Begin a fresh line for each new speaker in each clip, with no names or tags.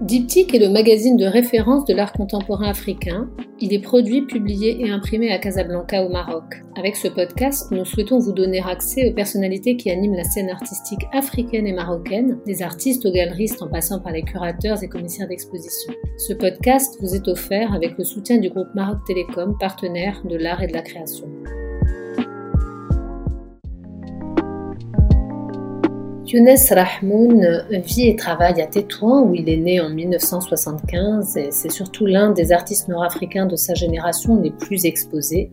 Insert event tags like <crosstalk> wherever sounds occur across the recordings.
Diptyque est le magazine de référence de l'art contemporain africain. Il est produit, publié et imprimé à Casablanca au Maroc. Avec ce podcast, nous souhaitons vous donner accès aux personnalités qui animent la scène artistique africaine et marocaine, des artistes aux galeristes en passant par les curateurs et commissaires d'exposition. Ce podcast vous est offert avec le soutien du groupe Maroc Télécom, partenaire de l'art et de la création. Younes Rahmoun vit et travaille à Tétouan où il est né en 1975 et c'est surtout l'un des artistes nord-africains de sa génération les plus exposés.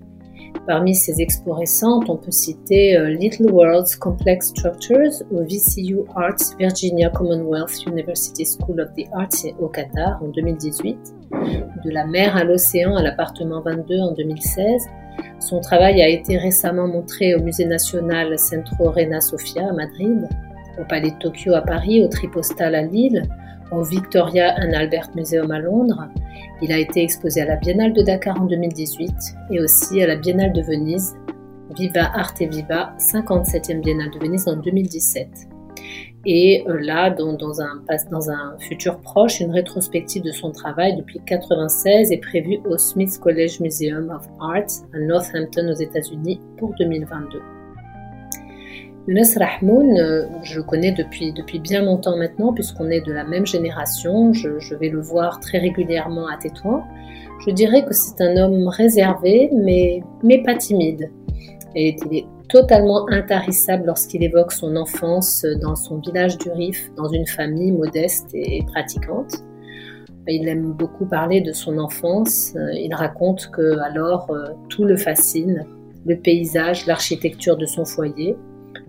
Parmi ses expos récentes, on peut citer euh, Little Worlds Complex Structures au VCU Arts Virginia Commonwealth University School of the Arts au Qatar en 2018, de la mer à l'océan à l'appartement 22 en 2016. Son travail a été récemment montré au Musée national Centro Reina Sofia à Madrid au Palais de Tokyo à Paris, au Tripostal à Lille, au Victoria and Albert Museum à Londres. Il a été exposé à la Biennale de Dakar en 2018 et aussi à la Biennale de Venise, Viva Arte Viva, 57e Biennale de Venise en 2017. Et euh, là, dans, un, dans un futur proche, une rétrospective de son travail depuis 1996 est prévue au Smith College Museum of Art à Northampton aux États-Unis pour 2022. Younes Rahmoun, euh, je le connais depuis, depuis bien longtemps maintenant, puisqu'on est de la même génération. Je, vais le voir très régulièrement à Tétouan. Je dirais que c'est un homme réservé, mais, mais pas timide. Et il est totalement intarissable lorsqu'il évoque son enfance dans son village du Rif, dans une famille modeste et pratiquante. Il aime beaucoup parler de son enfance. Il raconte que alors euh, tout le fascine, le paysage, l'architecture de son foyer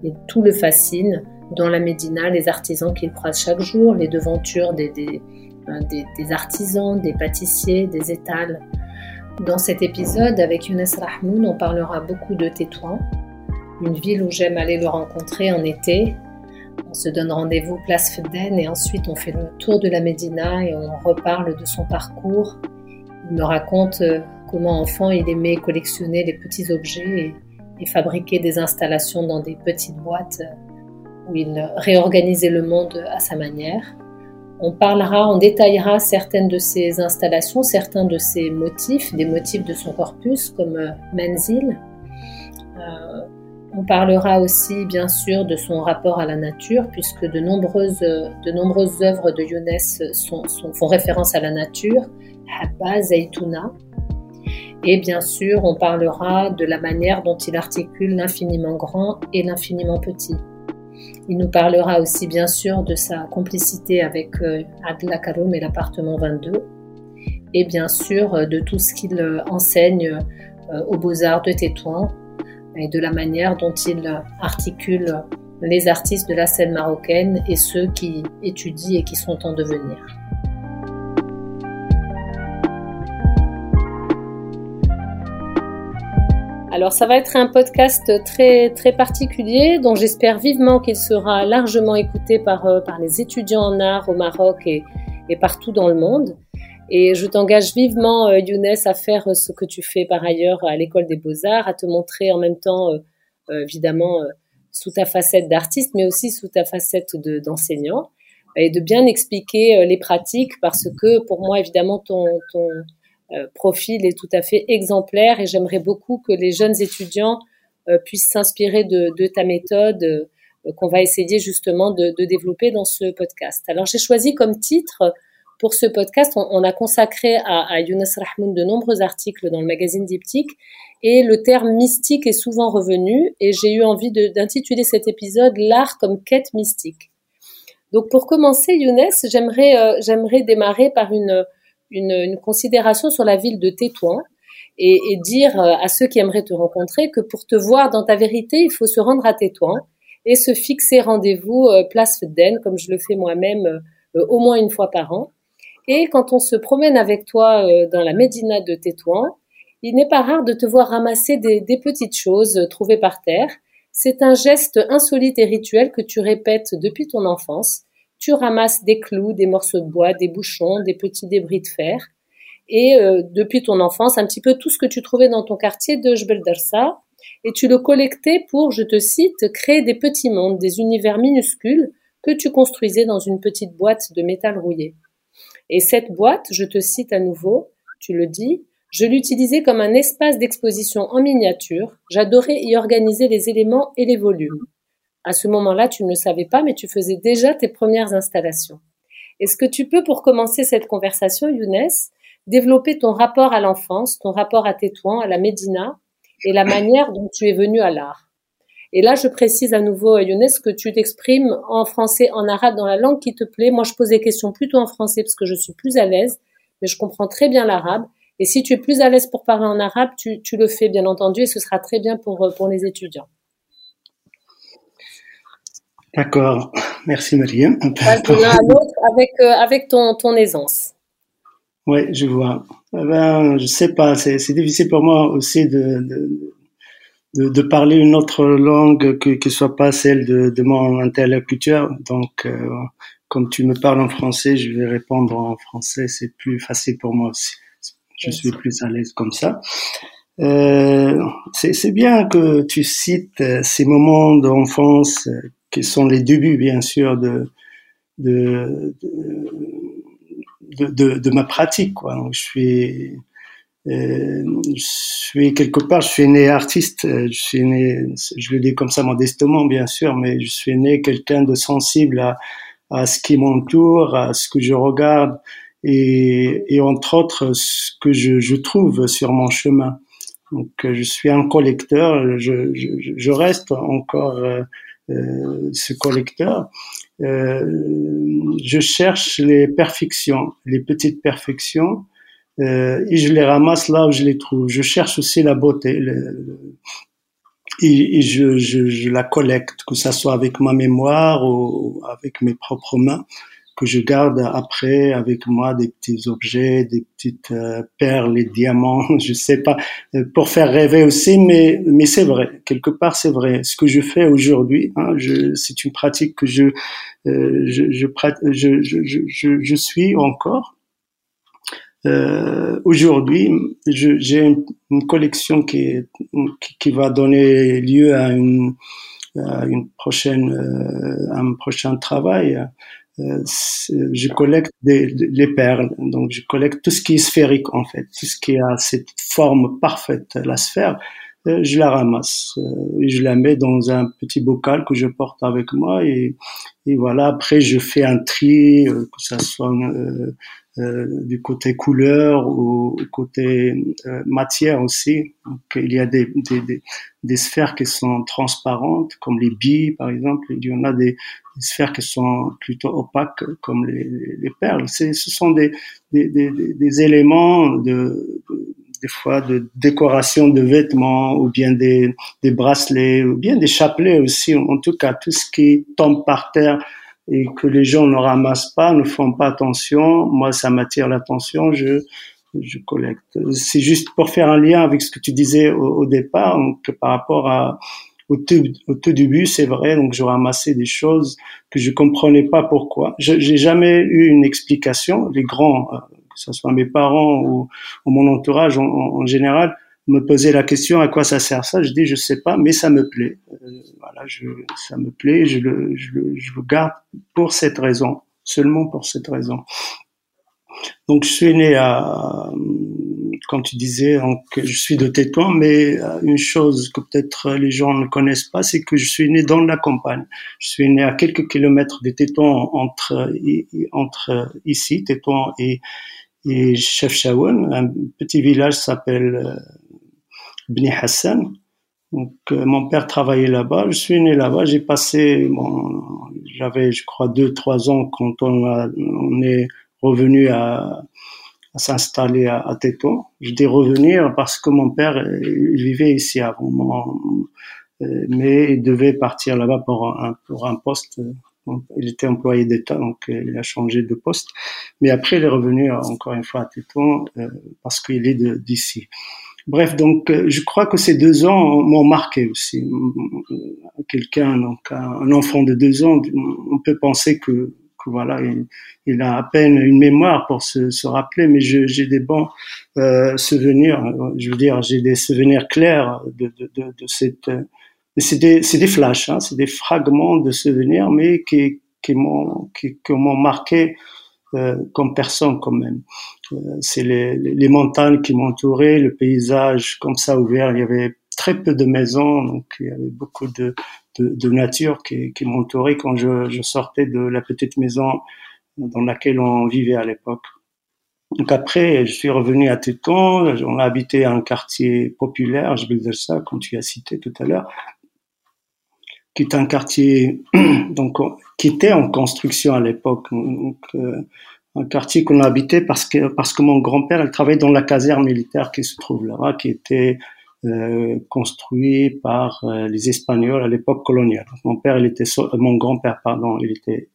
et tout le fascine. Dans la Médina, les artisans qu'il croise chaque jour, les devantures des, des, artisans, des pâtissiers, des étals. Dans cet épisode, avec Younes Rahmoun, on parlera beaucoup de Tétouan, une ville où j'aime aller le rencontrer en été. On se donne rendez-vous place Fedden et ensuite on fait le tour de la Médina et on reparle de son parcours. Il me raconte euh, comment enfant il aimait collectionner les petits objets et et fabriquer des installations dans des petites boîtes où il réorganisait le monde à sa manière. On parlera, on détaillera certaines de ses installations, certains de ses motifs, des motifs de son corpus comme euh, Menzil. Euh, on parlera aussi bien sûr de son rapport à la nature puisque de nombreuses, de nombreuses œuvres de Younes font référence à la nature, Habba, Zaytuna, et bien sûr, on parlera de la manière dont il articule l'infiniment grand et l'infiniment petit. Il nous parlera aussi bien sûr de sa complicité avec euh, Adla Karoum et l'appartement 22, et bien sûr euh, de tout ce qu'il euh, enseigne aux beaux-arts de Tétouan et de la manière dont il articule les artistes de la scène marocaine et ceux qui étudient et qui sont en devenir. Alors ça va être un podcast très très particulier dont j'espère vivement qu'il sera largement écouté par, euh, par les étudiants en art au Maroc et, et partout dans le monde. Et je t'engage vivement, euh, Younes, à faire ce que tu fais par ailleurs à l'école des beaux-arts, à te montrer en même temps, euh, évidemment, sous ta facette d'artiste, mais aussi sous ta facette d'enseignant, et de bien expliquer les pratiques, parce que pour moi, évidemment, ton, euh, profil est tout à fait exemplaire et j'aimerais beaucoup que les jeunes étudiants euh, puissent s'inspirer de, de, ta méthode euh, qu'on va essayer justement de, de, développer dans ce podcast. Alors j'ai choisi comme titre pour ce podcast, on, on a consacré à, à, Younes Rahmoun de nombreux articles dans le magazine Diptyque et le terme mystique est souvent revenu et j'ai eu envie d'intituler cet épisode L'art comme quête mystique. Donc pour commencer, Younes, j'aimerais j'aimerais démarrer par une une, considération sur la ville de Tétouan et, dire euh, à ceux qui aimeraient te rencontrer que pour te voir dans ta vérité, il faut se rendre à Tétouan et se fixer rendez-vous euh, place Fedden, comme je le fais moi-même euh, au moins une fois par an. Et quand on se promène avec toi dans la Médina de Tétouan, il n'est pas rare de te voir ramasser des, des petites choses trouvées par terre. C'est un geste insolite et rituel que tu répètes depuis ton enfance tu ramasses des clous, des morceaux de bois, des bouchons, des petits débris de fer. Et euh, depuis ton enfance, un petit peu tout ce que tu trouvais dans ton quartier de Jbel Darsa, et tu le collectais pour, je te cite, créer des petits mondes, des univers minuscules que tu construisais dans une petite boîte de métal rouillé. Et cette boîte, je te cite à nouveau, tu le dis, je l'utilisais comme un espace d'exposition en miniature. J'adorais y organiser les éléments et les volumes. À ce moment-là, tu ne le savais pas, mais tu faisais déjà tes premières installations. Est-ce que tu peux, pour commencer cette conversation, Younes, développer ton rapport à l'enfance, ton rapport à Tétouan, à la Médina, et la manière dont tu es venu à l'art? Et là, je précise à nouveau, Younes, que tu t'exprimes en français, en arabe, dans la langue qui te plaît. Moi, je pose des questions plutôt en français parce que je suis plus à l'aise, mais je comprends très bien l'arabe. Et si tu es plus à l'aise pour parler en arabe, tu, le fais bien entendu et ce sera très bien pour, pour les étudiants.
D'accord, merci Mariam.
avec, euh, avec ton, ton aisance.
Oui, je vois. Eh ben, je sais pas, c'est difficile pour moi aussi de, de, de, parler une autre langue que ne soit pas celle de, de mon interlocuteur. Donc, euh, comme tu me parles en français, je vais répondre en français. C'est plus facile pour moi aussi je suis plus à l'aise comme ça. Euh, c'est bien que tu cites euh, ces moments d'enfance qui sont les débuts, bien sûr, de, de, de, de, ma pratique. Quoi. Donc, je suis, euh, je suis quelque part, je suis né artiste. Je suis né, je le dis comme ça modestement, bien sûr, mais je suis né quelqu'un de sensible à, à ce qui m'entoure, à ce que je regarde et, et entre autres ce que je, je, trouve sur mon chemin. Donc je suis un collecteur, je, je, je reste encore euh, euh, ce collecteur. Euh, je cherche les perfections, les petites perfections, euh, et je les ramasse là où je les trouve. Je cherche aussi la beauté. Le, et, et je, je, je, la collecte, que ça soit avec ma mémoire ou avec mes propres mains que je garde après avec moi des petits objets, des petites euh, perles, les diamants, <laughs> je sais pas, euh, pour faire rêver aussi, mais mais c'est vrai, quelque part c'est vrai. Ce que je fais aujourd'hui, hein, c'est une pratique que je euh, je, je, je, je, je, suis encore. Euh, aujourd'hui, j'ai une, une, collection qui, qui, qui va donner lieu à une à une prochaine un prochain travail euh, je collecte des, les perles, donc je collecte tout ce qui est sphérique en fait, tout ce qui a cette forme parfaite, la sphère, euh, je la ramasse, euh, je la mets dans un petit bocal que je porte avec moi. Et, et voilà. Après, je fais un tri, que ça soit euh, du côté couleur ou côté euh, matière aussi. Il y a des, sphères qui sont transparentes, comme les billes par exemple. Il y en a des, sphères qui sont plutôt opaques, comme les, les perles. Ce sont des, éléments de, des fois de décoration de vêtements ou bien des bracelets ou bien des chapelets aussi. En tout cas, tout ce qui tombe par terre et que les gens ne ramassent pas, ne font pas attention. Moi, ça m'attire l'attention, je, je collecte. C'est juste pour faire un lien avec ce que tu disais au, départ, donc par rapport à, au tout, au tout début, c'est vrai, donc je ramassais des choses que je comprenais pas pourquoi. Je J'ai jamais eu une explication. Les grands, euh, que ce soit mes parents ou, mon entourage en, en général, me poser la question à quoi ça sert ça, je dis je sais pas, mais ça me plaît. Euh, voilà, je, ça me plaît, je le, je, je le garde pour cette raison, seulement pour cette raison. Donc je suis né à, comme tu disais, donc, je suis de Tétouan, mais euh, une chose que peut-être les gens ne connaissent pas, c'est que je suis né dans la campagne. Je suis né à quelques kilomètres de Tétouan, entre, entre ici, Tétouan et, et Chefchaouen. Un petit village s'appelle euh, Bni Hassan. Donc, euh, mon père travaillait là-bas. Je suis né là-bas. J'ai passé, bon, j'avais, je crois, deux, trois ans quand on, a, on est revenu à, à s'installer à, à Téton. Je dis revenir parce que mon père, il vivait ici avant. Euh, mais il devait partir là-bas pour un, pour un poste. Il était employé d'État, donc il a changé de poste. Mais après, il est revenu encore une fois à Téton euh, parce qu'il est d'ici. Bref, donc euh, je crois que ces deux ans m'ont marqué aussi. Quelqu'un, donc un enfant de deux ans, on peut penser que, que voilà, il, a à peine une mémoire pour se, se rappeler, mais j'ai des bons euh, souvenirs. Je veux dire, j'ai des souvenirs clairs de, de, de, de cette. C'est des, des flashs, hein, c'est des fragments de souvenirs, mais qui, qui m'ont qui, m'ont marqué comme personne quand même. c'est les, les, montagnes qui m'entouraient, le paysage comme ça ouvert. Il y avait très peu de maisons, donc il y avait beaucoup de, de, de nature qui, qui m'entourait quand je, je sortais de la petite maison dans laquelle on vivait à l'époque. Donc après, je suis revenu à Téton, on a habité un quartier populaire, je vais dire ça, comme tu as cité tout à l'heure, qui est un quartier <clears throat> qui était en construction à l'époque, euh, un quartier qu'on a habité parce que parce que mon grand-père il travaillait dans la caserne militaire qui se trouve là, qui était euh, construit par euh, les Espagnols à l'époque coloniale. Mon père, il était mon grand-père, pardon, il était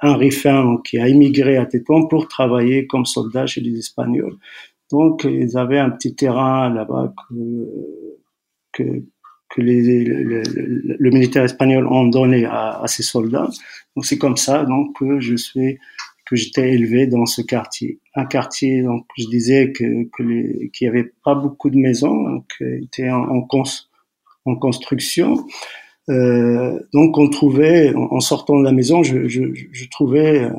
un Rifin qui a immigré à Tétouan pour travailler comme soldat chez les Espagnols. Donc, ils avaient un petit terrain là-bas que, les, le, militaire espagnol ont donné à, à ces soldats. Donc, c'est comme ça donc que je suis que j'étais élevé dans ce quartier. Un quartier, donc je disais que qu'il n'y avait pas beaucoup de maisons, donc était en, en, en construction. Euh, donc on trouvait, en sortant de la maison, je, je, je trouvais euh,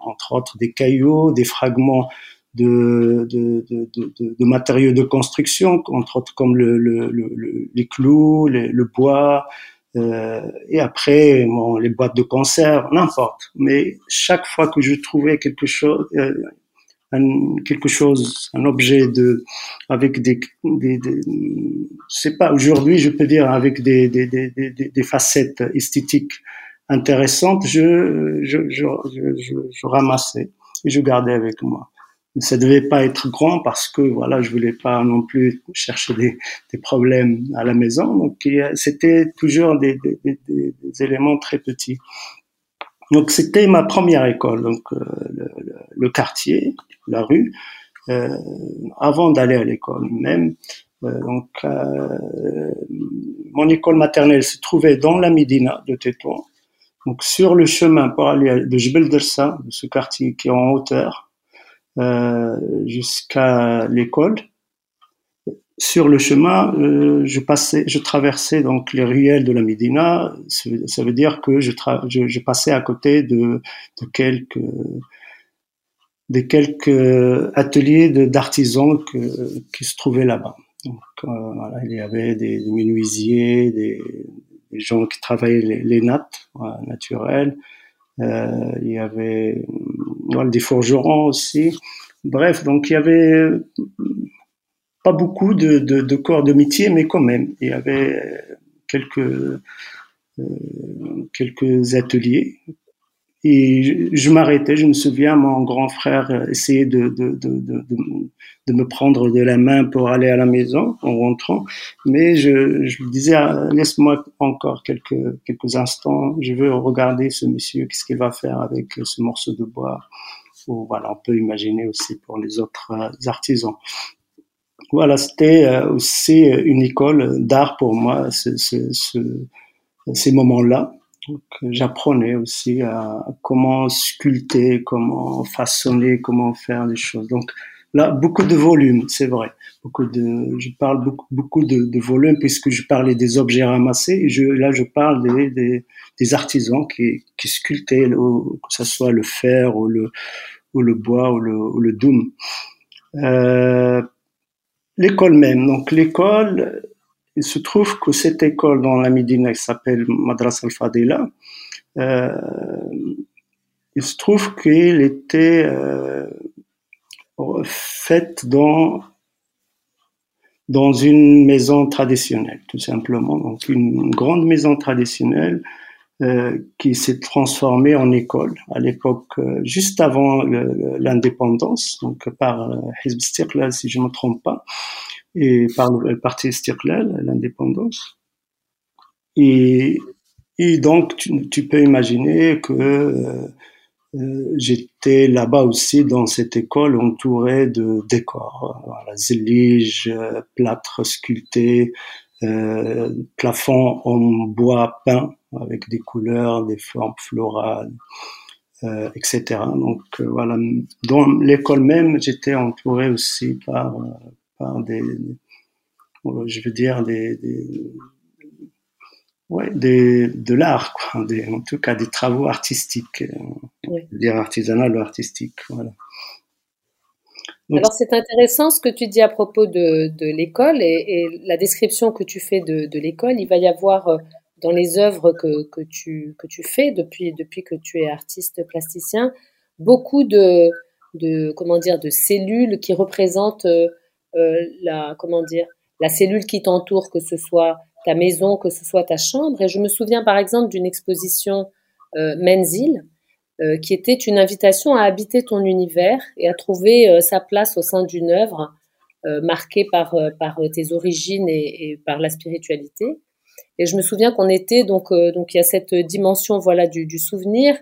entre autres des cailloux, des fragments de, de, de, de, matériaux de construction, entre autres comme le, le, le, les clous, le bois, euh, et après bon, les boîtes de conserve, n'importe. Mais chaque fois que je trouvais quelque chose, euh, un, quelque chose, un objet de, avec des, des, des je sais pas, aujourd'hui, je peux dire avec des, des, des, des, facettes esthétiques intéressantes, je, je, je, je, je ramassais et je gardais avec moi ça devait pas être grand parce que voilà, je voulais pas non plus chercher des, des problèmes à la maison. Donc c'était toujours des, des, des, éléments très petits. Donc c'était ma première école, donc euh, le, le, quartier, la rue, euh, avant d'aller à l'école même. Euh, donc euh, mon école maternelle se trouvait dans la Médina de Tétouan. Donc sur le chemin pour aller de Jebel Dersa, ce quartier qui est en hauteur, jusqu'à l'école. Sur le chemin, euh, je passais, je traversais donc les ruelles de la Médina. Ça veut dire que je, je, je, passais à côté de, de quelques des quelques ateliers d'artisans qui se trouvaient là-bas. Donc, euh, voilà, il y avait des, des menuisiers, des, des, gens qui travaillaient les, les nattes naturelles, euh, il y avait des forgerons aussi. Bref, donc il y avait pas beaucoup de, de, de, corps de métier, mais quand même, il y avait quelques, euh, quelques ateliers. Et je, m'arrêtais, je me souviens, mon grand frère essayait de, de, de, me prendre de la main pour aller à la maison en rentrant, mais je, je lui disais, ah, laisse-moi encore quelques, quelques instants, je veux regarder ce monsieur, qu'est-ce qu'il va faire avec ce morceau de bois? Ou voilà, on peut imaginer aussi pour les autres euh, artisans. Voilà, c'était euh, aussi une école d'art pour moi, ce, ce, ces moments-là. J'apprenais aussi à comment sculpter, comment façonner, comment faire des choses. Donc là, beaucoup de volume, c'est vrai. Beaucoup de, je parle beaucoup, beaucoup de, de volume puisque je parlais des objets ramassés. Et je, là, je parle des, des, des artisans qui, qui sculptaient, que ce soit le fer ou le, ou le bois ou le, ou le doum. Euh, l'école même. Donc l'école, il se trouve que cette école dans la Médina qui s'appelle Madras al-Fadila, euh, il se trouve qu'elle était euh, faite dans dans une maison traditionnelle, tout simplement. Donc une grande maison traditionnelle euh, qui s'est transformé en école à l'époque, euh, juste avant l'indépendance, donc par euh, Hizb Istiqlal, si je ne me trompe pas, et par le parti Istiqlal, l'indépendance. Et, et donc, tu, tu, peux imaginer que euh, j'étais là-bas aussi dans cette école entouré de décors, voilà, zélige, plâtre sculpté, euh, plafond en bois peint avec des couleurs, des formes florales, euh, etc. Donc euh, voilà, dans l'école même, j'étais entouré aussi par, par des, je veux dire, des, des, ouais, des, de l'art, quoi, des, en tout cas des travaux artistiques, oui. dire artisanal ou artistique. Voilà.
Alors c'est intéressant ce que tu dis à propos de, de l'école et, et, la description que tu fais de, de l'école. Il va y avoir dans les œuvres que, que, tu, que tu fais depuis, depuis que tu es artiste plasticien beaucoup de, de comment dire de cellules qui représentent euh, la comment dire la cellule qui t'entoure, que ce soit ta maison, que ce soit ta chambre. Et je me souviens par exemple d'une exposition euh, Menzil, euh, qui était une invitation à habiter ton univers et à trouver euh, sa place au sein d'une œuvre euh, marquée par, euh, par tes origines et, par la spiritualité. Et je me souviens qu'on était donc donc il y a cette dimension voilà du souvenir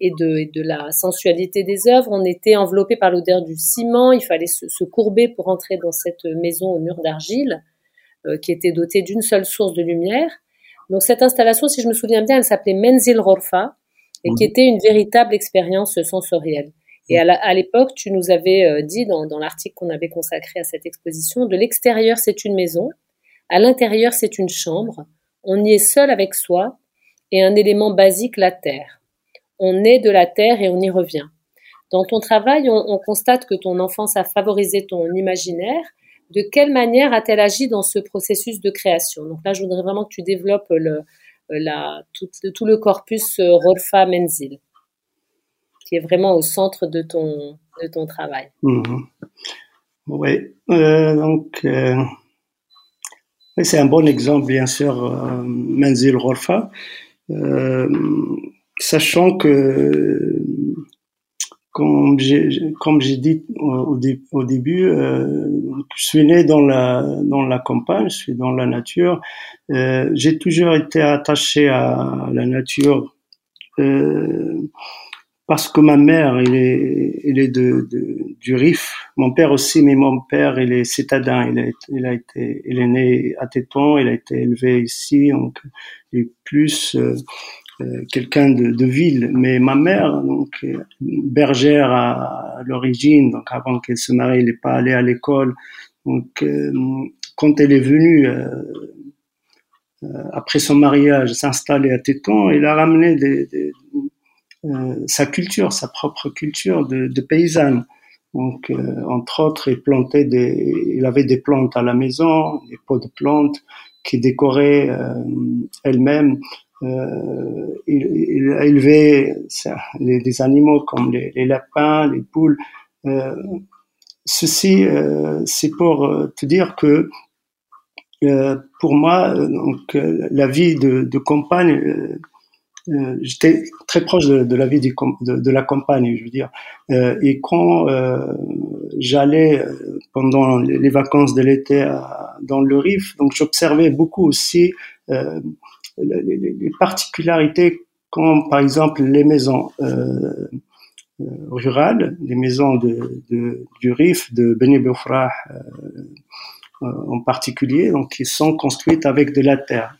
et de, et de la sensualité des œuvres. On était enveloppé par l'odeur du ciment. Il fallait se, se, courber pour entrer dans cette maison au mur d'argile euh, qui était dotée d'une seule source de lumière. Donc cette installation, si je me souviens bien, elle s'appelait Menzil Rorfa et qui était une véritable expérience sensorielle. Et à l'époque, tu nous avais euh, dit dans, dans l'article qu'on avait consacré à cette exposition, de l'extérieur c'est une maison, à l'intérieur c'est une chambre, on y est seul avec soi et un élément basique, la terre. On est de la terre et on y revient. Dans ton travail, on, on constate que ton enfance a favorisé ton imaginaire. De quelle manière a-t-elle agi dans ce processus de création? Donc là, je voudrais vraiment que tu développes tout, le corpus Rolfa Menzil, qui est vraiment au centre de ton, travail.
Mmh. Oui, euh, donc euh, c'est un bon exemple, bien sûr, euh, Menzil Rolfa, sachant que comme j'ai dit au, au début, euh, je suis né dans la dans la campagne, je suis dans la nature. Euh, j'ai toujours été attaché à la nature euh, parce que ma mère, il est est de, du Rif. Mon père aussi, mais mon père, il est citadin. Il a, il a été il est né à Téton, il a été élevé ici, donc il est plus quelqu'un de, ville, mais ma mère, donc euh, bergère à, l'origine, donc avant qu'elle se marie, elle n'est pas allée à l'école. Donc euh, quand elle est venue euh, après son mariage s'installer à Téton, elle a ramené sa culture, sa propre culture de, de paysanne. Donc, entre autres, il plantait des, il avait des plantes à la maison, des pots de plantes qui décorait elle-même. Euh, il, il, a élevé des animaux comme les, lapins, les poules. Euh, ceci, euh, c'est pour te dire que pour moi, donc, la vie de, campagne, j'étais très proche de, de la vie de, de, la campagne, je veux dire. et quand j'allais pendant les vacances de l'été dans le Rif, donc j'observais beaucoup aussi les, les, particularités comme par exemple les maisons euh, euh, rurales, les maisons de, de, du Rif, de Beni Boufrah euh, en particulier, donc qui sont construites avec de la terre.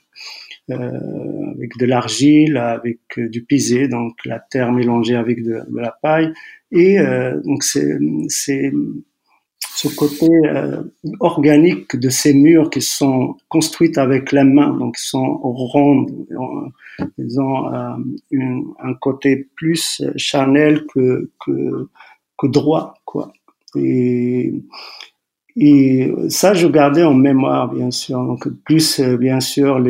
Euh, avec de l'argile, avec du pisé, donc la terre mélangée avec de, de la paille. Et euh, donc c'est ce côté euh, organique de ces murs qui sont construits avec la main, donc ils sont rondes, ils ont euh, un côté plus charnel que, que, droit, quoi. Et, ça, je gardais en mémoire, bien sûr. Donc, plus, bien sûr,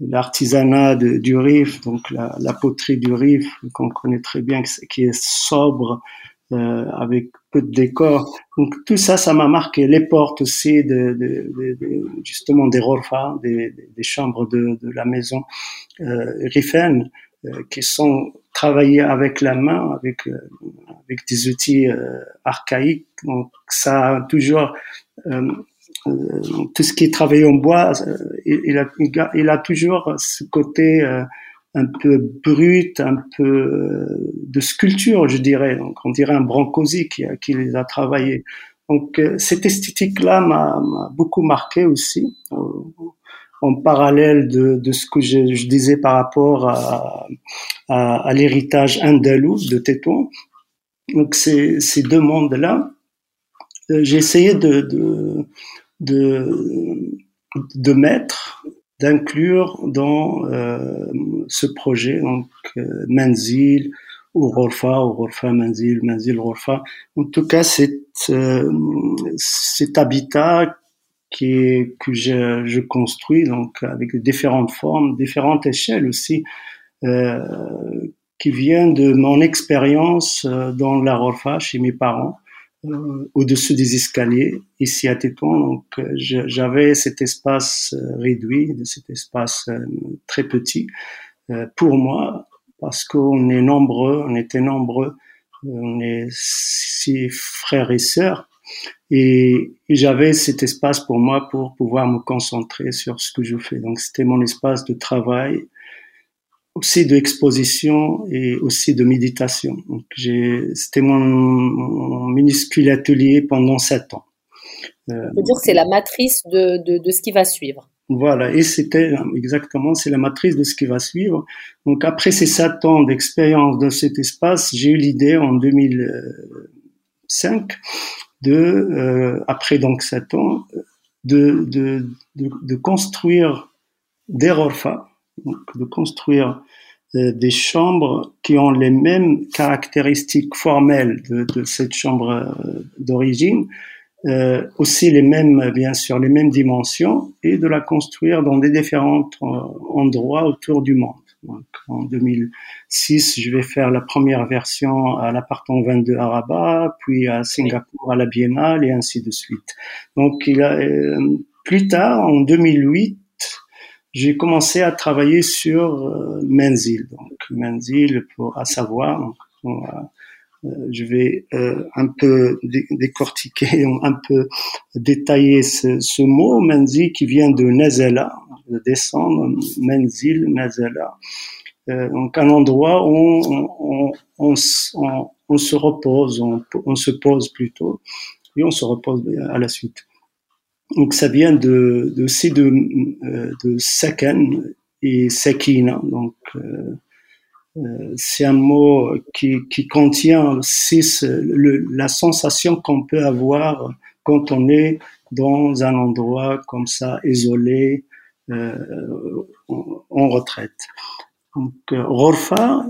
l'artisanat du Rif, donc la, poterie du Rif, qu'on connaît très bien, qui est sobre, euh, avec peu de décors. Donc tout ça, ça m'a marqué. Les portes aussi, de, de, de, justement des rorfa, des, des, chambres de, la maison euh, Riffen, euh, qui sont travaillées avec la main, avec euh, avec des outils euh, archaïques. Donc ça a toujours euh, tout ce qui est travaillé en bois, il a, il a toujours ce côté un peu brut, un peu euh, de sculpture, je dirais. Donc, on dirait un Brancosi qui, les a travaillés. Donc, euh, cette esthétique-là m'a beaucoup marqué aussi, en parallèle de, ce que je, disais par rapport à, l'héritage andalou de Téton. Donc, ces, deux mondes-là, euh, j'ai essayé de mettre d'inclure dans euh, ce projet donc euh, Manzil ou Rorfa ou Rorfa Manzil, Manzil Rorfa. En tout cas, cet, euh, cet habitat qui est, que je, je, construis donc avec différentes formes, différentes échelles aussi, euh, qui vient de mon expérience dans la Rorfa chez mes parents au-dessus des escaliers, ici à Tétouan. Donc, euh, j'avais cet espace euh, réduit, cet espace très petit pour moi, parce qu'on est nombreux, on était nombreux, on est six frères et sœurs, et, et j'avais cet espace pour moi pour pouvoir me concentrer sur ce que je fais. Donc, c'était mon espace de travail, aussi d'exposition et aussi de méditation. Donc c'était mon, mon, minuscule atelier pendant sept ans.
Euh, dire que c'est la matrice de, de, de, ce qui va suivre.
Voilà, et c'était exactement, c'est la matrice de ce qui va suivre. Donc après ces sept ans d'expérience dans cet espace, j'ai eu l'idée en 2005 de, euh, après donc sept ans, de, de, de, de construire des RORFA, de construire euh, des chambres qui ont les mêmes caractéristiques formelles de, de cette chambre euh, d'origine, euh, aussi les mêmes, bien sûr, les mêmes dimensions, et de la construire dans des différents euh, endroits autour du monde. Donc, en 2006, je vais faire la première version à l'appartement 22 à Rabat, puis à Singapour à la Biennale, et ainsi de suite. Donc, il a, plus tard, en 2008, j'ai commencé à travailler sur euh, Menzil. Donc Menzil, pour à savoir, euh, je vais euh, un peu décortiquer, <laughs> un peu détailler ce, ce, mot Menzil qui vient de Nazela, de descendre Menzil, Nazela. Euh, donc un endroit où on, on, on, se repose, on, se pose plutôt, et on se repose à la suite. Donc ça vient de, de ces deux, euh, de Sakan et Sakina. Donc euh, euh, c'est un mot qui, qui contient six, le, la sensation qu'on peut avoir quand on est dans un endroit comme ça, isolé, euh, en, en, retraite. Donc, Rorfa,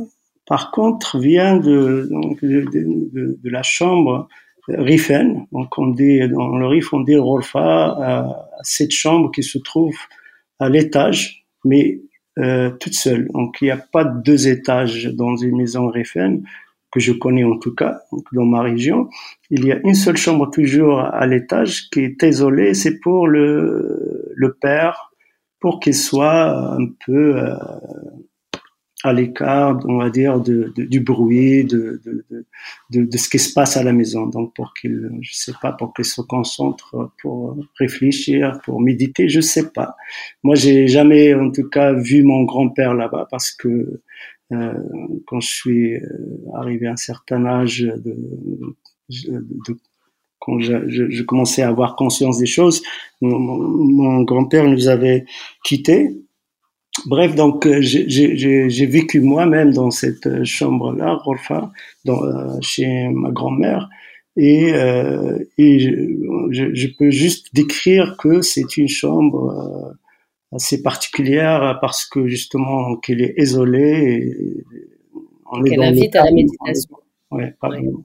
par contre, vient de, donc, de, de, de la chambre Rifen. Donc on dit dans le Rif, on dit Rolfa, cette chambre qui se trouve à l'étage, mais euh, toute seule. Donc il n'y a pas deux étages dans une maison Rifen que je connais en tout cas, donc dans ma région. Il y a une seule chambre toujours à l'étage qui est isolée. C'est pour le, le père, pour qu'il soit un peu euh, à l'écart, on va dire, de, du bruit, de, de, ce qui se passe à la maison. Donc, pour qu'il, je sais pas, pour qu'il se concentre, pour réfléchir, pour méditer, je sais pas. Moi, j'ai jamais, en tout cas, vu mon grand-père là-bas parce que euh, quand je suis euh, arrivé à un certain âge quand je, commençais à avoir conscience des choses, mon grand-père nous avait quittés Bref, donc euh, j'ai vécu moi-même dans cette euh, chambre-là, Rolfa, dans, euh, chez ma grand-mère, et, euh, et je, je, peux juste décrire que c'est une chambre assez particulière parce que justement qu'elle est isolée. Et
on est invite à la méditation.
Ouais, pardon.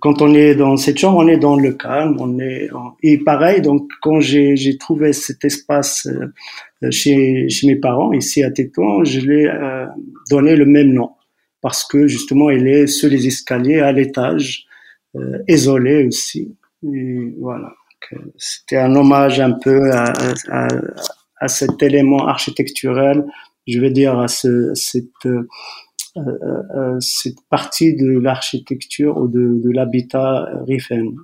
Quand on est dans cette chambre, on est dans le calme, on est et pareil. Donc, quand j'ai trouvé cet espace euh, chez, chez mes parents ici à Tétouan, je l'ai euh, donné le même nom parce que justement, il est sur les escaliers à l'étage, euh, isolé aussi. Et voilà. Euh, c'était un hommage un peu à, à, à, cet élément architecturel, je vais dire à ce, cette euh, cette partie de l'architecture ou de, l'habitat Riffen.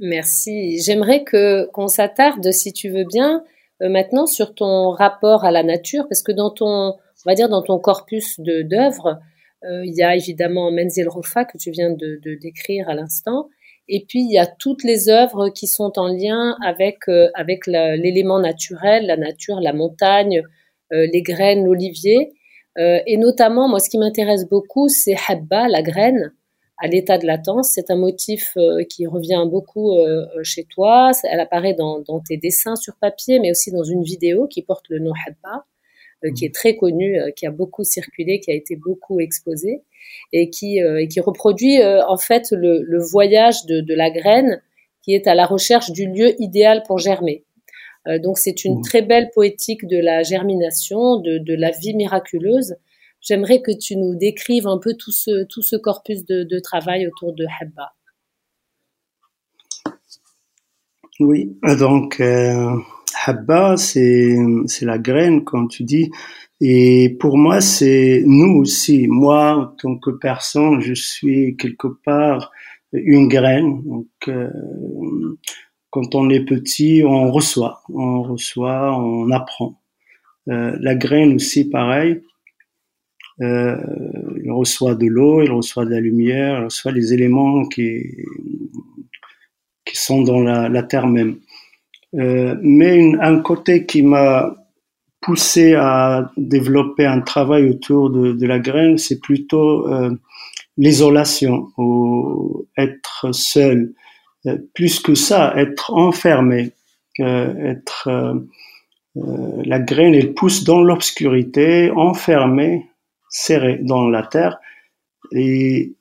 Merci. J'aimerais que qu'on s'attarde, si tu veux bien, euh, maintenant sur ton rapport à la nature, parce que dans ton, on va dire dans ton corpus de d'œuvres, euh, il y a évidemment Menzel Rofa que tu viens de, décrire à l'instant, et puis il y a toutes les œuvres qui sont en lien avec euh, avec l'élément naturel, la nature, la montagne, les graines, l'olivier. Euh, et notamment, moi, ce qui m'intéresse beaucoup, c'est habba, la graine, à l'état de latence. C'est un motif qui revient beaucoup chez toi. Elle apparaît dans, dans, tes dessins sur papier, mais aussi dans une vidéo qui porte le nom Habba, qui est très connue, qui a beaucoup circulé, qui a été beaucoup exposée et qui, et qui reproduit en fait le, le voyage de, de, la graine qui est à la recherche du lieu idéal pour germer. Euh, donc c'est une mmh. très belle poétique de la germination, de, de la vie miraculeuse. J'aimerais que tu nous décrives un peu tout ce, tout ce corpus de, de travail autour de Habba.
Oui, donc euh, Habba, c'est la graine, comme tu dis. Et pour moi, c'est nous aussi. Moi, en tant que personne, je suis quelque part une graine. Donc, euh, quand on est petit, on reçoit, on reçoit, on apprend. Euh, la graine aussi, pareil. Euh, il reçoit de l'eau, il reçoit de la lumière, il reçoit les éléments qui, qui sont dans la, terre même. Euh, mais un côté qui m'a poussé à développer un travail autour de, de la graine, c'est plutôt euh, l'isolation ou être seul. Euh, plus que ça, être enfermé, euh, être euh, la graine, elle pousse dans l'obscurité, enfermée, serrée dans la terre. Et,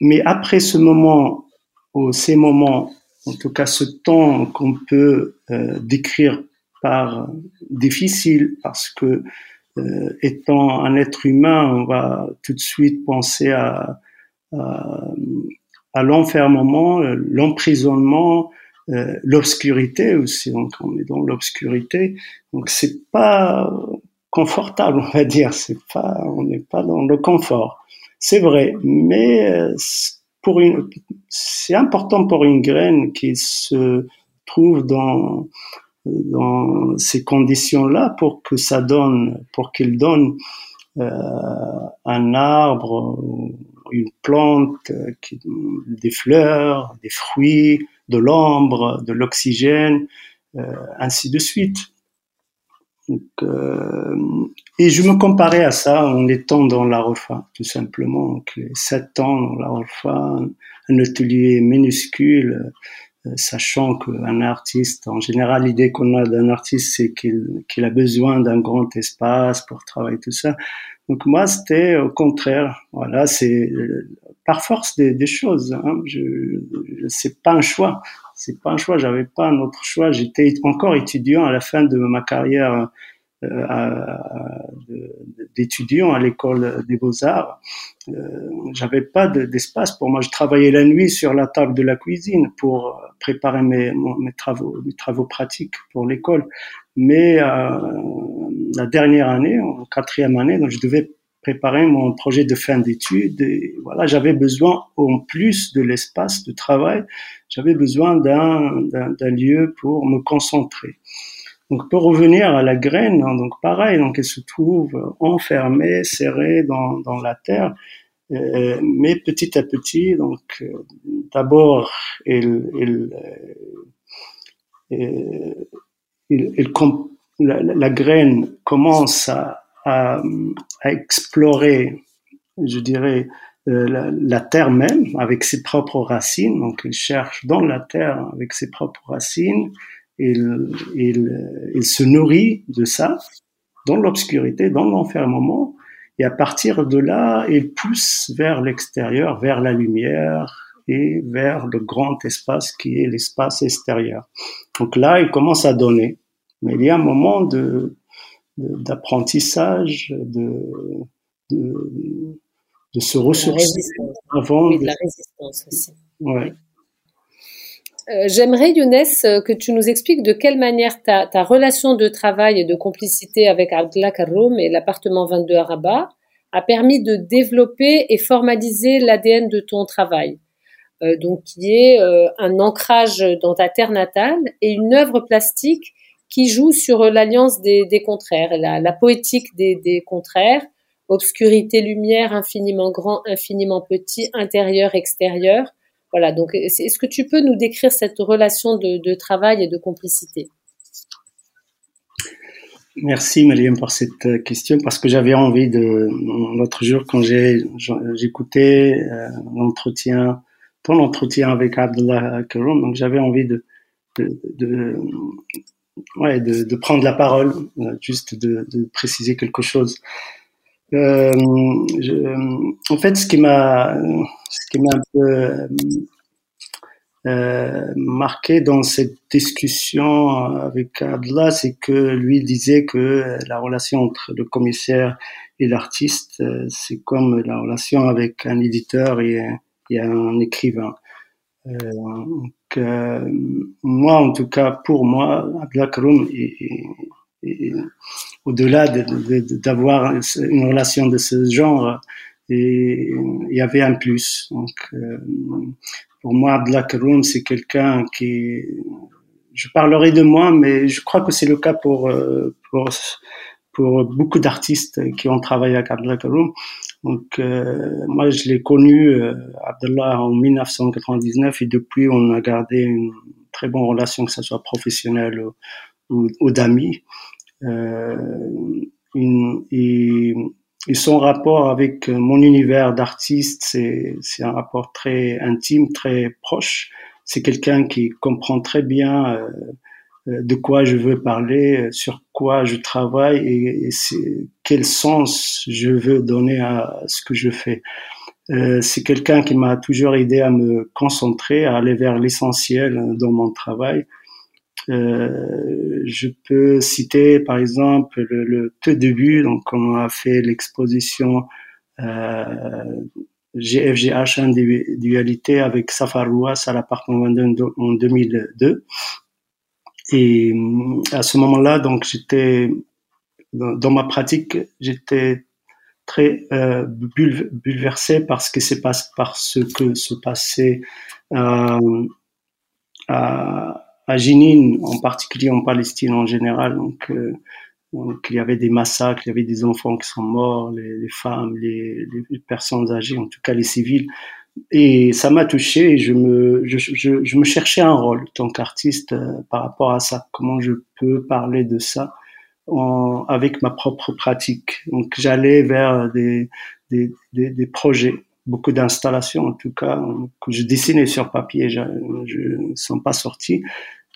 mais après ce moment, ou ces moments, en tout cas ce temps qu'on peut décrire par difficile, parce que étant un être humain, on va tout de suite penser à, à, à l'enfermement, euh, l'emprisonnement, euh, l'obscurité aussi. Donc on est dans l'obscurité. Donc c'est pas confortable, on va dire. C'est pas, on n'est pas dans le confort. C'est vrai, mais euh, pour une, c'est important pour une graine qui se trouve dans dans ces conditions-là pour que ça donne, pour qu'il donne euh, un arbre une plante, euh, qui, des fleurs, des fruits, de l'ombre, de l'oxygène, euh, ainsi de suite. Euh, et je me comparais à ça en étant dans la ROFA, tout simplement. Donc, sept ans dans la ROFA, un atelier minuscule, sachant qu'un artiste, en général, l'idée qu'on a d'un artiste, c'est qu'il a besoin d'un grand espace pour travailler tout ça. Donc moi, c'était au contraire. Voilà, c'est par force des, des choses. Hein. Je, je c'est pas un choix. C'est pas un choix. J'avais pas un autre choix. J'étais encore étudiant à la fin de ma carrière euh, d'étudiant à l'école des beaux-arts. Euh, J'avais pas d'espace pour moi. Je travaillais la nuit sur la table de la cuisine pour préparer mes, travaux, mes travaux pratiques pour l'école. Mais euh, la dernière année, en quatrième année, donc je devais préparer mon projet de fin d'études. Voilà, j'avais besoin, en plus de l'espace de travail, j'avais besoin d'un lieu pour me concentrer. Donc, pour revenir à la graine, hein, donc pareil, donc elle se trouve enfermée, serrée dans, la terre, euh, mais petit à petit, donc d'abord, la, graine commence à, explorer, je dirais, euh, la, la, terre même avec ses propres racines. Donc, il cherche dans la terre avec ses propres racines. Il, il, il se nourrit de ça dans l'obscurité, dans l'enfermement. Et à partir de là, il pousse vers l'extérieur, vers la lumière et vers le grand espace qui est l'espace extérieur. Donc là, il commence à donner. Mais il y a un moment de, d'apprentissage, de, de, de, se ressourcer
avant de... la résistance aussi. Ouais. Euh, J'aimerais, Younes, euh, que tu nous expliques de quelle manière ta, relation de travail et de complicité avec Abdullah Karoum et l'appartement 22 à Rabat a permis de développer et formaliser l'ADN de ton travail. Euh, donc qui est un ancrage dans ta terre natale et une œuvre plastique qui joue sur l'alliance des, contraires, la, poétique des, contraires, obscurité, lumière, infiniment grand, infiniment petit, intérieur, extérieur. Voilà, donc est-ce que tu peux nous décrire cette relation de, travail et de complicité?
Merci Mariam pour cette euh, question parce que j'avais envie de l'autre jour quand j'ai j'écoutais euh, l'entretien ton entretien avec Abdullah Karoum donc j'avais envie de ouais de, prendre la parole euh, juste de, préciser quelque chose euh, en fait ce qui m'a ce qui m'a un peu euh, marqué dans cette discussion avec Abdullah, c'est que lui disait que la relation entre le commissaire et l'artiste, euh, c'est comme la relation avec un éditeur et, un écrivain. Donc, moi, en tout cas, pour moi, Abdullah Karoum au-delà d'avoir une relation de ce genre, et il y avait un plus. Donc, euh, pour moi, Abdullah Karoum, c'est quelqu'un qui, je parlerai de moi, mais je crois que c'est le cas pour, euh, pour, pour beaucoup d'artistes qui ont travaillé avec Abdullah Karoum. Donc, euh, moi, je l'ai connu, euh, en 1999, et depuis, on a gardé une très bonne relation, que ce soit professionnelle ou, d'amis. Euh, et et son rapport avec mon univers d'artiste, c'est, un rapport très intime, très proche. C'est quelqu'un qui comprend très bien euh, de quoi je veux parler, sur quoi je travaille et, c'est, quel sens je veux donner à ce que je fais. Euh, c'est quelqu'un qui m'a toujours aidé à me concentrer, à aller vers l'essentiel dans mon travail. Euh, je peux citer par exemple le, le, tout début, donc on a fait l'exposition euh, GFGH Individualité avec Safar Rouas à l'appartement en 2002. Et à ce moment-là, donc j'étais dans, ma pratique, j'étais très euh, bouleversé par ce qui s'est passé, par ce que se passait euh, à Jenin, en particulier en Palestine en général. Donc, euh, donc, il y avait des massacres, il y avait des enfants qui sont morts, les, les femmes, les, les, personnes âgées, en tout cas les civils. Et ça m'a touché et je me, je, je, je, me cherchais un rôle en tant qu'artiste euh, par rapport à ça. Comment je peux parler de ça en, avec ma propre pratique. Donc j'allais vers des, des, des, des projets beaucoup d'installations en tout cas que je dessinais sur papier, je ne sont pas sortis.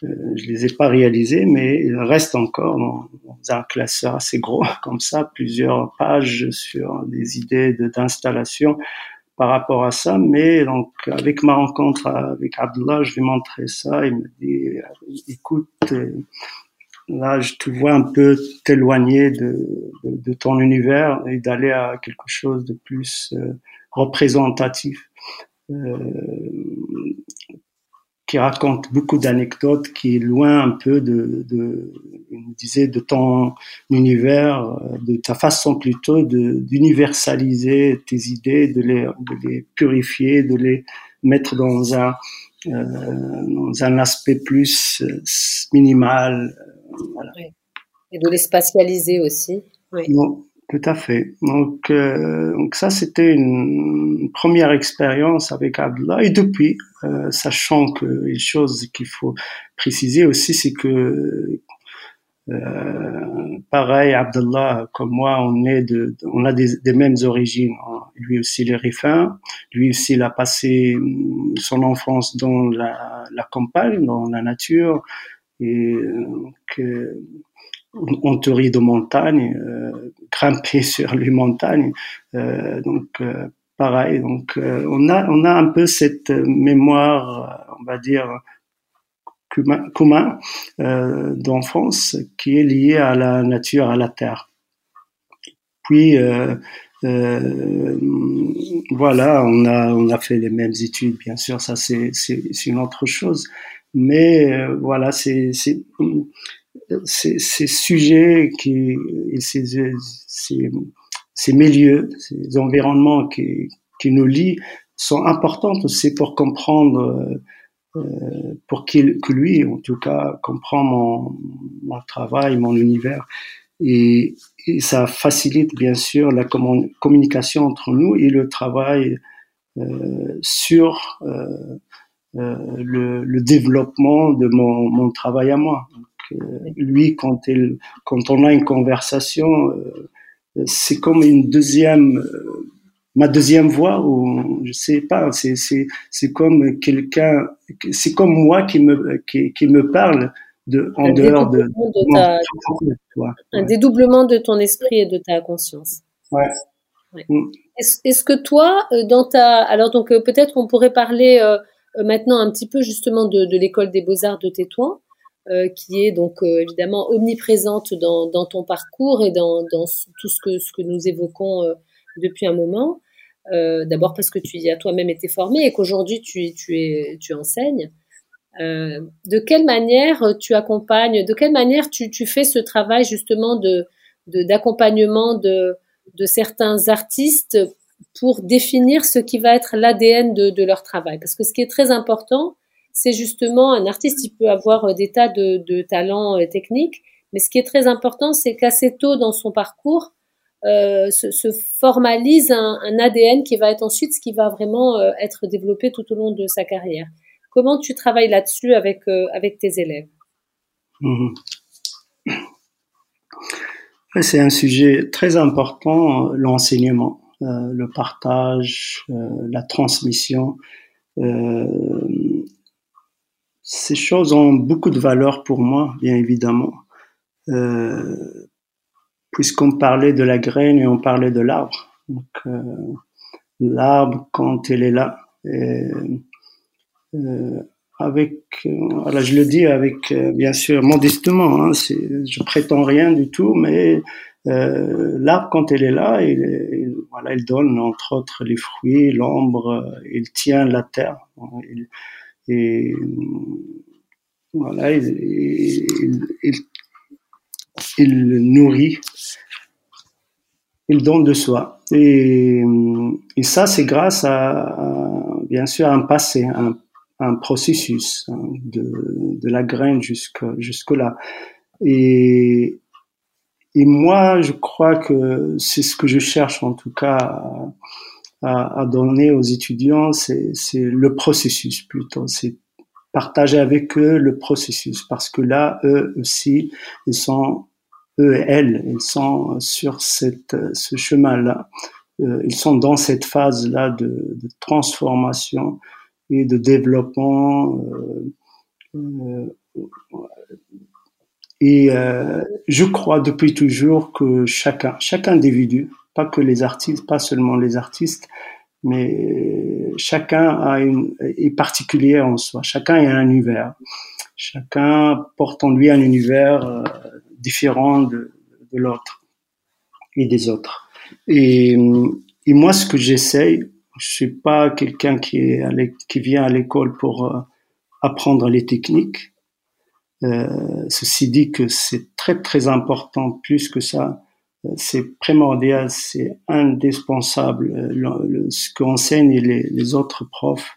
Euh, je les ai pas réalisés, mais il reste encore dans, un classeur assez gros <laughs> comme ça, plusieurs pages sur des idées d'installation par rapport à ça. Mais donc avec ma rencontre avec Abdullah, je lui ai ça. Il me dit, écoute, euh, là je te vois un peu t'éloigner de, de, de, ton univers et d'aller à quelque chose de plus euh, représentatif. Euh, qui raconte beaucoup d'anecdotes, qui est loin un peu de, de disait, de ton univers, de ta façon plutôt d'universaliser tes idées, de les, de les purifier, de les mettre dans un, euh, dans un aspect plus euh, minimal.
Voilà. Et de les spatialiser aussi.
Oui. Tout à fait. Donc, euh, donc ça, c'était une première expérience avec Abdullah. Et depuis, euh, sachant que une chose qu'il faut préciser aussi, c'est que euh, pareil, Abdullah, comme moi, on est de, on a des, mêmes origines. Lui aussi, le Rifin. Lui aussi, il a passé son enfance dans la, campagne, dans la nature. Et donc, entouré de montagnes, euh, grimper <laughs> sur les montagnes. Euh, donc euh, pareil, donc euh, on a on a un peu cette mémoire, on va dire commun, euh, d'enfance qui est liée à la nature, à la terre. Puis euh, euh, voilà, on a on a fait les mêmes études, bien sûr, ça c'est une autre chose, mais voilà, c'est ces, ces, sujets qui, ces, ces, ces, milieux, ces environnements qui, qui nous lient sont importants aussi pour comprendre, euh, pour qu'il, que lui, en tout cas, comprend mon, mon travail, mon univers. Et, et, ça facilite bien sûr la communication entre nous et le travail euh, sur euh, euh, le, le, développement de mon, mon travail à moi. Lui, quand, il, quand on a une conversation, euh, c'est comme une deuxième, euh, ma deuxième voix, ou je sais pas, c'est, c'est, c'est comme quelqu'un, c'est comme moi qui me, qui, qui me parle de, en dehors de,
un dédoublement de ton esprit et de ta conscience.
Ouais.
Mm. Est-ce, que toi, euh, dans ta, alors donc peut-être on pourrait parler maintenant un petit peu justement de, de l'école des beaux arts de Tétouan. Euh, qui est donc euh, évidemment omniprésente dans, ton parcours et dans, tout ce que, nous évoquons euh, depuis un moment. D'abord parce que tu y as toi-même été formé et qu'aujourd'hui tu, tu, es, tu enseignes. de quelle manière tu accompagnes, de quelle manière tu, fais ce travail justement de d'accompagnement de, certains artistes pour définir ce qui va être l'ADN de leur travail? Parce que ce qui est très important, c'est justement un artiste, il peut avoir euh, des tas de, talents euh, techniques, mais ce qui est très important, c'est qu'assez tôt dans son parcours, euh, se, formalise un, ADN qui va être ensuite ce qui va vraiment être développé tout au long de sa carrière. Comment tu travailles là-dessus avec, avec tes élèves?
Mhm. C'est un sujet très important, l'enseignement, le partage, la transmission ces choses ont beaucoup de valeur pour moi, bien évidemment. Euh, Puisqu'on parlait de la graine et on parlait de l'arbre. Euh, l'arbre, quand elle est là, euh, avec, voilà, je le dis avec, bien sûr, modestement, hein, je prétends rien du tout, mais l'arbre, quand elle est là, il, il donne entre autres les fruits, l'ombre, il tient la terre. Et voilà, il, nourrit, il donne de soi. Et, et ça, c'est grâce à, bien sûr, un passé, un, un processus hein, de, de, la graine jusque, jusque là. Et, et moi, je crois que c'est ce que je cherche en tout cas à, donner aux étudiants, c'est le processus plutôt. C'est partager avec eux le processus parce que là, eux aussi, ils sont, eux et elles, ils sont sur cette, ce chemin-là. Euh, ils sont dans cette phase-là de, transformation et de développement. Euh, euh, et euh, je crois depuis toujours que chacun, chaque individu, pas que les artistes, pas seulement les artistes, mais chacun a une, est particulier en soi. Chacun a un univers. Chacun porte en lui un univers euh, différent de, de l'autre et des autres. Et, et moi, ce que j'essaye, je suis pas quelqu'un qui qui vient à l'école pour euh, apprendre les techniques. Euh, ceci dit que c'est très très important plus que ça c'est primordial, c'est indispensable. Le, ce qu'enseignent les, les autres profs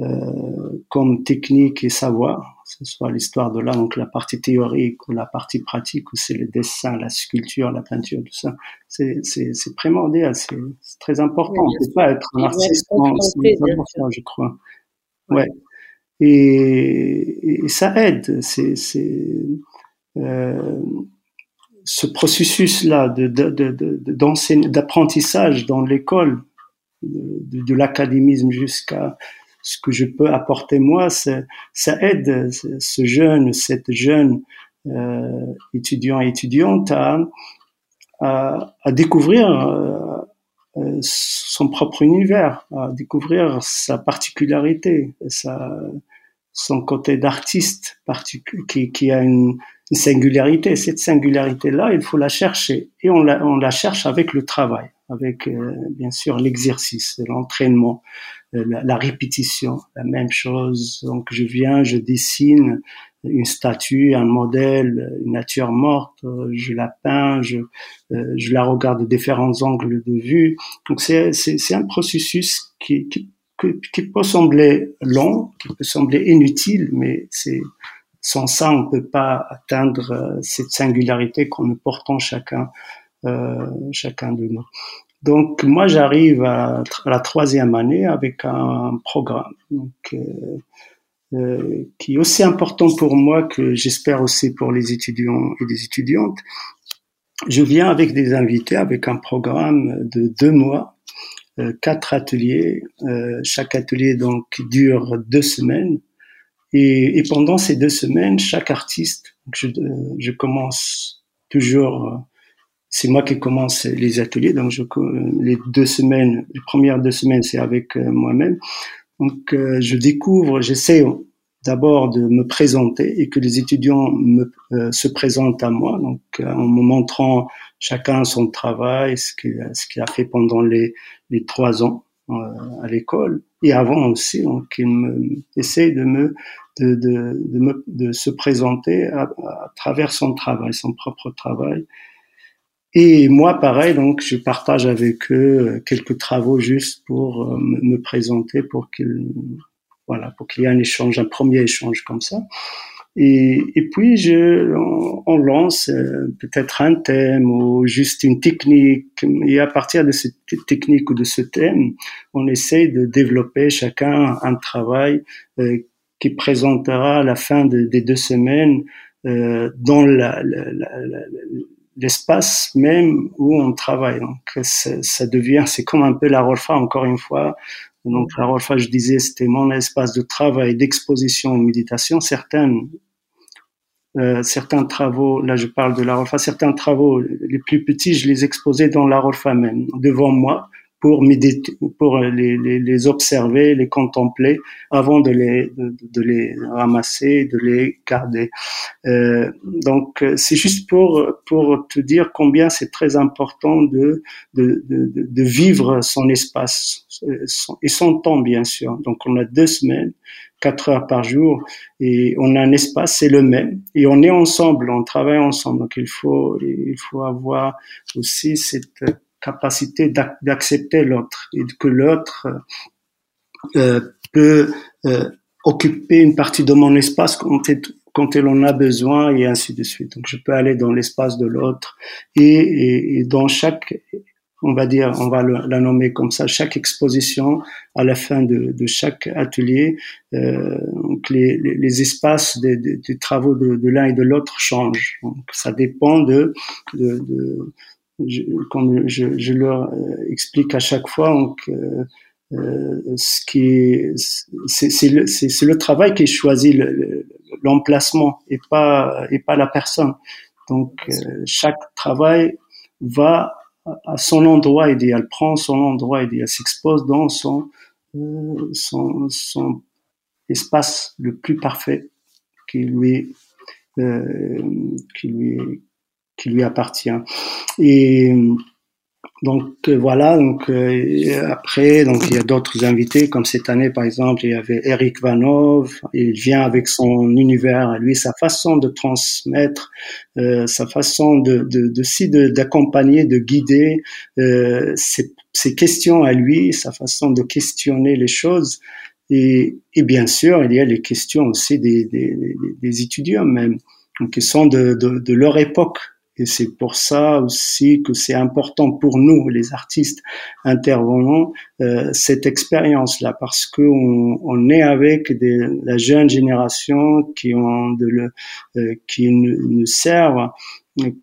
euh, comme technique et savoir, que ce soit l'histoire de l'art, donc la partie théorique ou la partie pratique, ou c'est le dessin, la sculpture, la peinture, tout ça, c'est, primordial, c'est, très important. On ne peut pas être un artiste sans, sans je crois. Ouais. Et, ça aide. C'est, euh, ce processus-là d'apprentissage dans l'école, de, l'académisme jusqu'à ce que je peux apporter moi, ça, aide ce jeune, cette jeune euh, étudiant et étudiante à, découvrir euh son propre univers, à découvrir sa particularité, sa, son côté d'artiste qui, qui a une, singularité. Cette singularité-là, il faut la chercher. Et on la, on la cherche avec le travail, avec euh, bien sûr l'exercice, l'entraînement, euh, la, répétition, la même chose. Donc je viens, je dessine une statue, un modèle, une nature morte, euh, je la peins, je, je la regarde de différents angles de vue. Donc c'est un processus qui, qui, qui peut sembler long, qui peut sembler inutile, mais c'est sans ça, on ne peut pas atteindre euh, cette singularité qu'on nous portons chacun, euh, chacun de nous. Donc moi, j'arrive à, la troisième année avec un programme. Donc, euh, euh, qui est aussi important pour moi que j'espère aussi pour les étudiants et les étudiantes. Je viens avec des invités, avec un programme de deux mois, quatre ateliers. Euh, chaque atelier donc dure deux semaines. Et, et, pendant ces deux semaines, chaque artiste, je, je commence toujours, c'est moi qui commence les ateliers, donc je, les deux semaines, les premières deux semaines, c'est avec moi-même. Donc, euh, je découvre, j'essaie d'abord de me présenter et que les étudiants me, euh, se présentent à moi, donc euh, en me montrant chacun son travail, ce qu'il ce a fait pendant les, les trois ans à l'école. Et avant aussi, donc il me, de me de, de, de, me, de se présenter à, à, travers son travail, son propre travail, et moi, pareil, donc je partage avec eux euh, quelques travaux juste pour euh, me présenter, pour qu'il voilà, pour qu'il y ait un échange, un premier échange comme ça. Et, et puis je, on, lance euh, peut-être un thème ou juste une technique. Et à partir de cette technique ou de ce thème, on essaie de développer chacun un travail qui présentera à la fin de, des deux semaines euh, dans l'espace même où on travaille. Donc ça devient, c'est comme un peu la Rolfa encore une fois. Donc la Rolfa, je disais, c'était mon espace de travail, d'exposition, de méditation. Certaines, euh, certains travaux, là je parle de la Rolfa, certains travaux les plus petits, je les exposais dans la Rolfa même, devant moi, pour méditer, pour les, les, les, observer, les contempler avant de les de les ramasser, de les garder. Euh, donc c'est juste pour pour te dire combien c'est très important de de, de de, vivre son espace et son temps bien sûr. Donc on a deux semaines, quatre heures par jour et on a un espace c'est le même et on est ensemble, on travaille ensemble. Donc il faut il faut avoir aussi cette capacité d'accepter l'autre et que l'autre euh, peut euh, occuper une partie de mon espace quand, quand elle en a besoin et ainsi de suite. Donc je peux aller dans l'espace de l'autre et, et, dans chaque on va dire, on va la nommer comme ça, chaque exposition, à la fin de, chaque atelier, euh, donc les, les, les, espaces des, des, des travaux de, de l'un et de l'autre changent. Donc ça dépend de, de, de je, comme je, je, leur euh, explique à chaque fois, donc, euh, euh ce qui c'est le, le, travail qui choisit l'emplacement et pas et pas la personne. Donc euh, chaque travail va à son endroit idéal, prend son endroit idéal, s'expose dans son, son, son espace le plus parfait qui lui euh, qui lui qui lui appartient. Donc euh, voilà, donc euh, après, donc il y a d'autres invités, comme cette année par exemple, il y avait Eric Vanov, il vient avec son univers à lui, sa façon de transmettre, euh, sa façon de de, de d'accompagner, de, guider euh, ses, ses, questions à lui, sa façon de questionner les choses. Et, et bien sûr, il y a les questions aussi des, des, des étudiants même, qui sont de, de, de leur époque, et c'est pour ça aussi que c'est important pour nous, les artistes intervenants, euh, cette expérience-là, parce qu'on on est avec des, la jeune génération qui ont de le, euh, qui nous, servent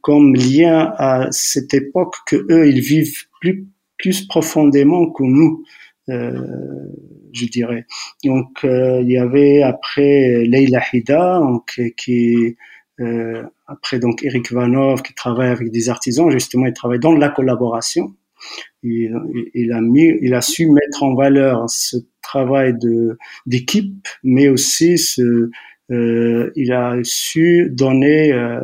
comme lien à cette époque que eux ils vivent plus plus profondément que nous. Euh, je dirais. Donc euh, il y avait après Leila Hida, donc, qui euh, après, donc, Eric Vanov, qui travaille avec des artisans, justement, il travaille dans la collaboration. Il, il, a mis, il a su mettre en valeur ce travail d'équipe, mais aussi ce, euh, il a su donner euh,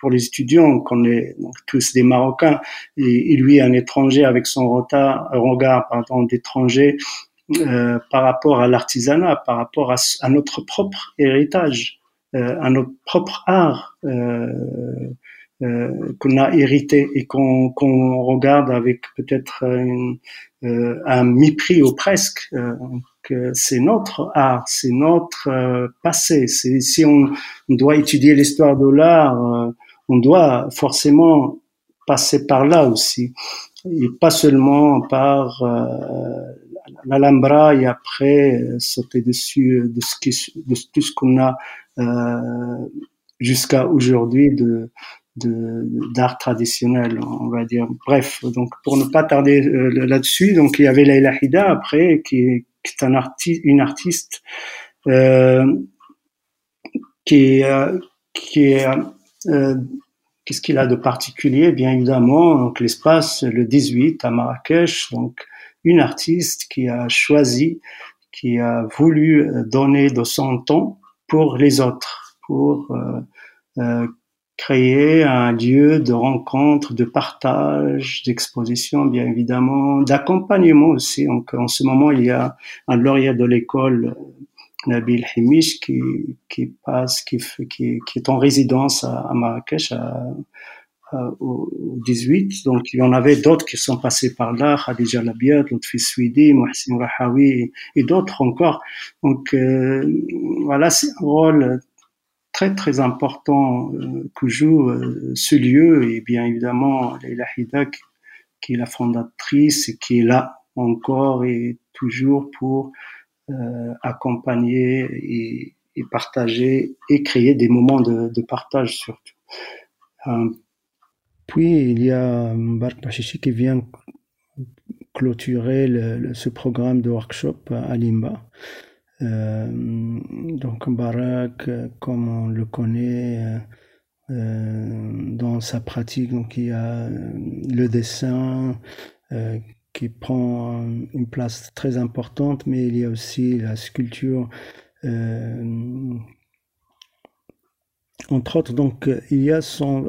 pour les étudiants, qu'on est donc, tous des Marocains, et, et, lui un étranger avec son retard, regard pardon d'étranger euh, par rapport à l'artisanat, par rapport à, notre propre héritage à notre propre art euh, euh, qu'on a hérité et qu'on regarde avec peut-être un mépris ou presque que c'est notre art, c'est notre passé. Si on, on, doit étudier l'histoire de l'art, on doit forcément passer par là aussi, et pas seulement par l'Alhambra et après sauter dessus de, ce qui, de tout ce qu'on a jusqu'à aujourd'hui de d'art traditionnel, on va dire. Bref, donc pour ne pas tarder là-dessus, donc il y avait Leila Hida après, qui, qui est un artiste, une artiste euh, qui, euh, qui est euh, Qu'est-ce qu'il a de particulier? Bien évidemment, donc l'espace le 18 à Marrakech, donc une artiste qui a choisi, qui a voulu donner de son temps pour les autres, pour euh, euh, créer un lieu de rencontre, de partage, d'exposition, bien évidemment, d'accompagnement aussi. Donc, en ce moment, il y a un lauréat de l'école Nabil Himish qui, passe, qui, est en résidence à, Marrakech au 18. Donc, il y en avait d'autres qui sont passés par là, Khadija Labiat, Lutfi Swidi, Mohsin Rahawi et, d'autres encore. Donc, euh, voilà, c'est un rôle très, très important euh, que joue euh, ce lieu et bien évidemment Leila Hida qui est la fondatrice et qui est là encore et toujours pour euh, accompagner et, et, partager et créer des moments de, de partage surtout. Euh,
puis il y a Mbark Bachichi qui vient clôturer ce programme de workshop à Limba. Euh, donc Barak, comme on le connaît euh, dans sa pratique, donc il y a le dessin, euh, qui prend une place très importante, mais il y a aussi la sculpture. Euh, entre autres, donc il y a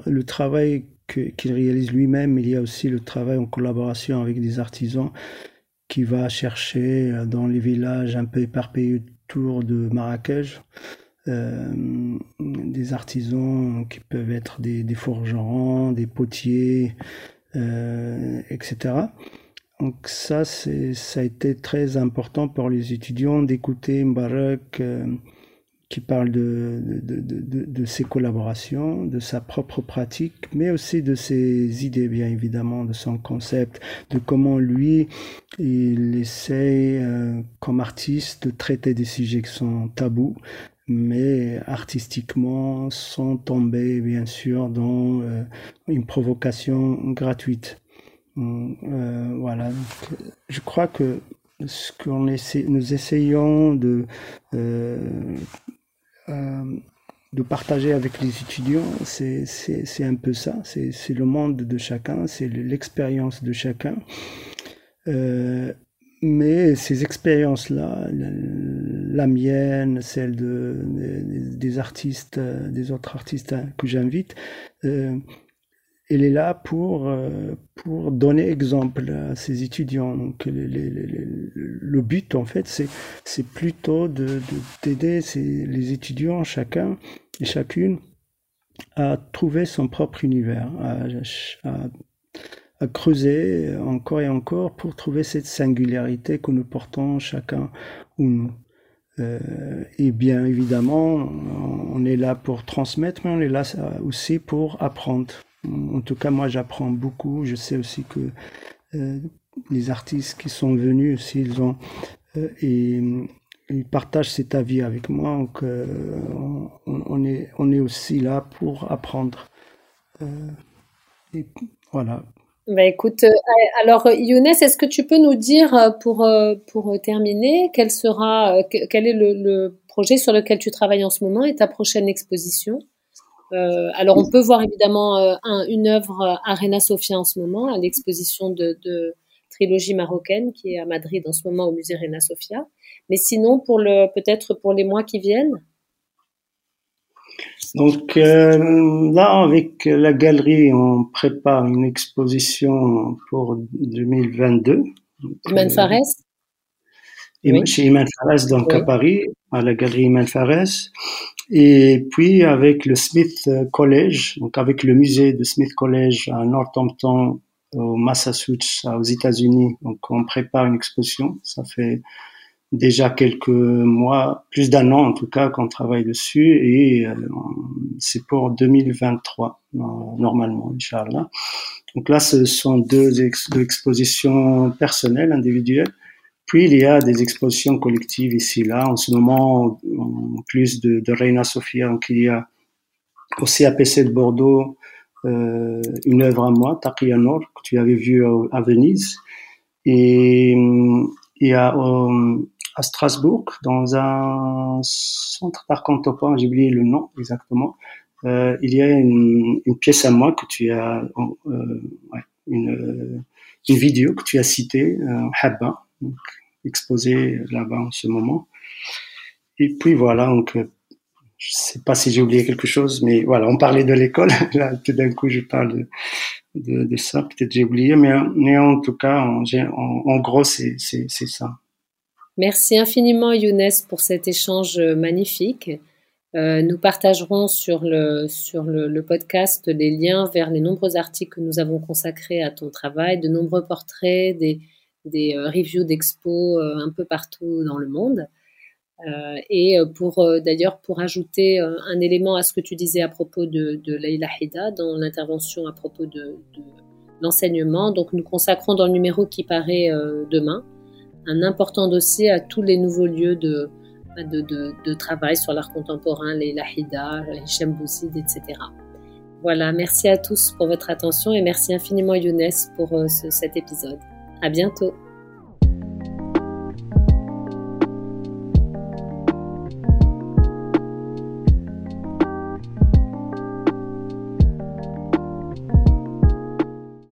le travail qu'il réalise lui-même, il y a aussi le travail en collaboration avec des artisans qui va chercher dans les villages un peu éparpillés autour de Marrakech. Euh, des artisans qui peuvent être des, forgerons, des potiers, euh, etc. Donc ça, ça a été très important pour les étudiants d'écouter Mbarak euh, qui parle de, de, de, de, ses collaborations, de sa propre pratique, mais aussi de ses idées, bien évidemment, de son concept, de comment lui, il essaye, euh, comme artiste, de traiter des sujets qui sont tabous, mais artistiquement, sans tomber, bien sûr, dans euh, une provocation gratuite. Euh, voilà. je crois que ce qu'on essaie, nous essayons de euh, de partager avec les étudiants, c'est un peu ça. C'est le monde de chacun, c'est l'expérience de chacun. Euh, mais ces expériences-là, la, mienne, celle de, des artistes, des autres artistes que j'invite, euh, elle est là pour, euh, pour donner exemple à ses étudiants. Donc, le but, en fait, c'est, c'est plutôt de, d'aider les étudiants, chacun et chacune, à trouver son propre univers, à, à, creuser encore et encore pour trouver cette singularité que nous portons chacun ou nous. Euh, et bien évidemment, on est là pour transmettre, mais on est là aussi pour apprendre. En tout cas, moi, j'apprends beaucoup. Je sais aussi que euh, les artistes qui sont venus aussi, ils ont euh, ils partagent cet avis avec moi. Donc, euh, on, est on est aussi là pour apprendre. voilà.
Bah écoute, alors Younes, est-ce que tu peux nous dire pour pour terminer quel sera quel est le projet sur lequel tu travailles en ce moment et ta prochaine exposition? Euh, alors on peut voir évidemment euh, une œuvre à Reina Sofia en ce moment, à l'exposition de, de, trilogie marocaine qui est à Madrid en ce moment au musée Reina Sofia. Mais sinon, pour le peut-être pour les mois qui viennent?
Donc euh, là, avec la galerie, on prépare une exposition pour 2022.
Iman Fares?
Chez Iman Fares, donc à Paris, à la galerie Iman Fares. Et puis avec le Smith College, donc avec le musée de Smith College à Northampton, au Massachusetts, aux États-Unis. Donc on prépare une exposition. Ça fait déjà quelques mois, plus d'un an en tout cas, qu'on travaille dessus et euh, c'est pour 2023 normalement, Inch'Allah. Donc là, ce sont deux, expositions personnelles, individuelles puis il y a des expositions collectives ici là. En ce moment, en plus de, de Reina Sofia, donc il y a au CAPC de Bordeaux euh, une œuvre à moi, Takia Nord, que tu avais vu à Venise. Et il y a à Strasbourg, dans un centre d'art contemporain, j'ai oublié le nom exactement, euh, il y a une, une, pièce à moi que tu as, euh, ouais, une, une vidéo que tu as citée, euh, Habba, exposée là-bas en ce moment. Et puis voilà, donc euh, je sais pas si j'ai oublié quelque chose, mais voilà, on parlait de l'école. <laughs> Là, tout d'un coup, je parle de, ça. Peut-être j'ai oublié, mais, mais en tout cas, en, en, en gros, c'est ça.
Merci infiniment, Younes, pour cet échange magnifique. Euh, nous partagerons sur, le, sur le, le, podcast les liens vers les nombreux articles que nous avons consacrés à ton travail, de nombreux portraits, des, des euh, reviews d'expos euh, un peu partout dans le monde. Euh, et pour d'ailleurs pour ajouter un élément à ce que tu disais à propos de, de Leila Hida dans l'intervention à propos de, l'enseignement, donc nous consacrons dans le numéro qui paraît demain un important dossier à tous les nouveaux lieux de, de, de, travail sur l'art contemporain, Leila Hida, Hichem Bouzid, etc. Voilà, merci à tous pour votre attention et merci infiniment Younes pour ce, cet épisode. À bientôt.